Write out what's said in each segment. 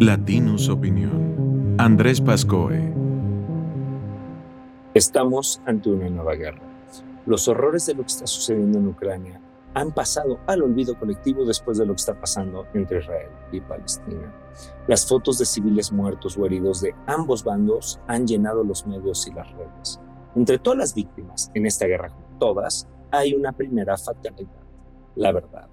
Latinus Opinión. Andrés Pascoe. Estamos ante una nueva guerra. Los horrores de lo que está sucediendo en Ucrania han pasado al olvido colectivo después de lo que está pasando entre Israel y Palestina. Las fotos de civiles muertos o heridos de ambos bandos han llenado los medios y las redes. Entre todas las víctimas en esta guerra, todas, hay una primera fatalidad, la verdad.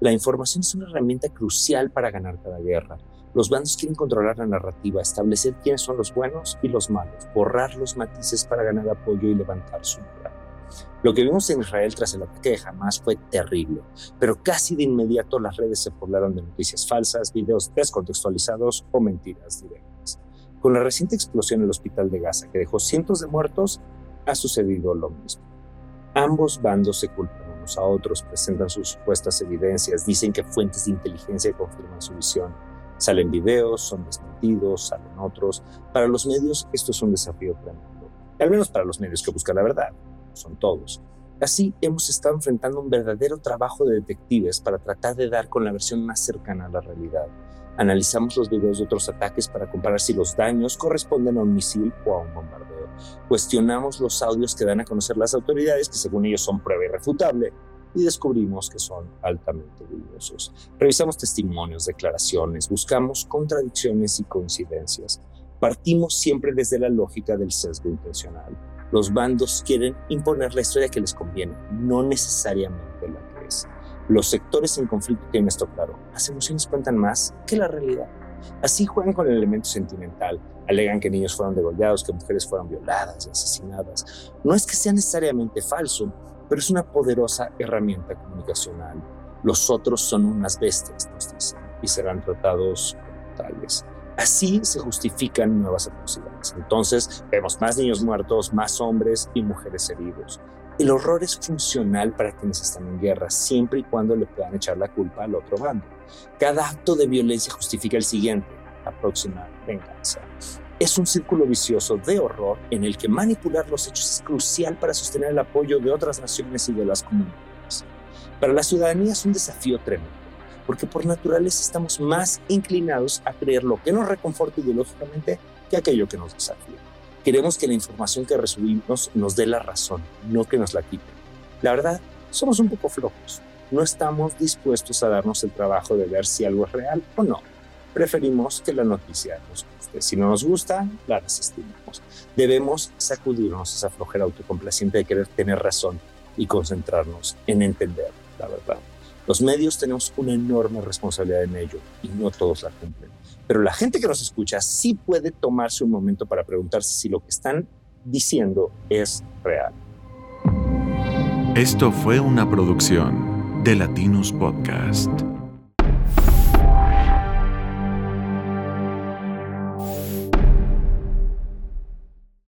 La información es una herramienta crucial para ganar cada guerra. Los bandos quieren controlar la narrativa, establecer quiénes son los buenos y los malos, borrar los matices para ganar apoyo y levantar su moral. Lo que vimos en Israel tras el ataque de Hamas fue terrible, pero casi de inmediato las redes se poblaron de noticias falsas, videos descontextualizados o mentiras directas. Con la reciente explosión en el hospital de Gaza, que dejó cientos de muertos, ha sucedido lo mismo. Ambos bandos se culpan unos a otros, presentan sus supuestas evidencias, dicen que fuentes de inteligencia confirman su visión Salen videos, son desmentidos, salen otros. Para los medios esto es un desafío tremendo, al menos para los medios que buscan la verdad, son todos. Así hemos estado enfrentando un verdadero trabajo de detectives para tratar de dar con la versión más cercana a la realidad. Analizamos los videos de otros ataques para comparar si los daños corresponden a un misil o a un bombardeo. Cuestionamos los audios que dan a conocer las autoridades, que según ellos son prueba irrefutable, y descubrimos que son altamente dudosos. Revisamos testimonios, declaraciones, buscamos contradicciones y coincidencias. Partimos siempre desde la lógica del sesgo intencional. Los bandos quieren imponer la historia que les conviene, no necesariamente la que es. Los sectores en conflicto tienen esto claro. Las emociones cuentan más que la realidad. Así juegan con el elemento sentimental. Alegan que niños fueron degollados, que mujeres fueron violadas y asesinadas. No es que sea necesariamente falso, pero es una poderosa herramienta comunicacional. Los otros son unas bestias, nos dicen, y serán tratados como tales. Así se justifican nuevas atrocidades. Entonces vemos más niños muertos, más hombres y mujeres heridos. El horror es funcional para quienes están en guerra, siempre y cuando le puedan echar la culpa al otro bando. Cada acto de violencia justifica el siguiente, la próxima venganza es un círculo vicioso de horror en el que manipular los hechos es crucial para sostener el apoyo de otras naciones y de las comunidades. Para la ciudadanía es un desafío tremendo, porque por naturaleza estamos más inclinados a creer lo que nos reconforta ideológicamente que aquello que nos desafía. Queremos que la información que recibimos nos dé la razón, no que nos la quite. La verdad, somos un poco flojos. No estamos dispuestos a darnos el trabajo de ver si algo es real o no preferimos que la noticia nos guste. Si no nos gusta, la desestimamos. Debemos sacudirnos esa flojera autocomplaciente de querer tener razón y concentrarnos en entender la verdad. Los medios tenemos una enorme responsabilidad en ello y no todos la cumplen. Pero la gente que nos escucha sí puede tomarse un momento para preguntarse si lo que están diciendo es real. Esto fue una producción de Latinus Podcast.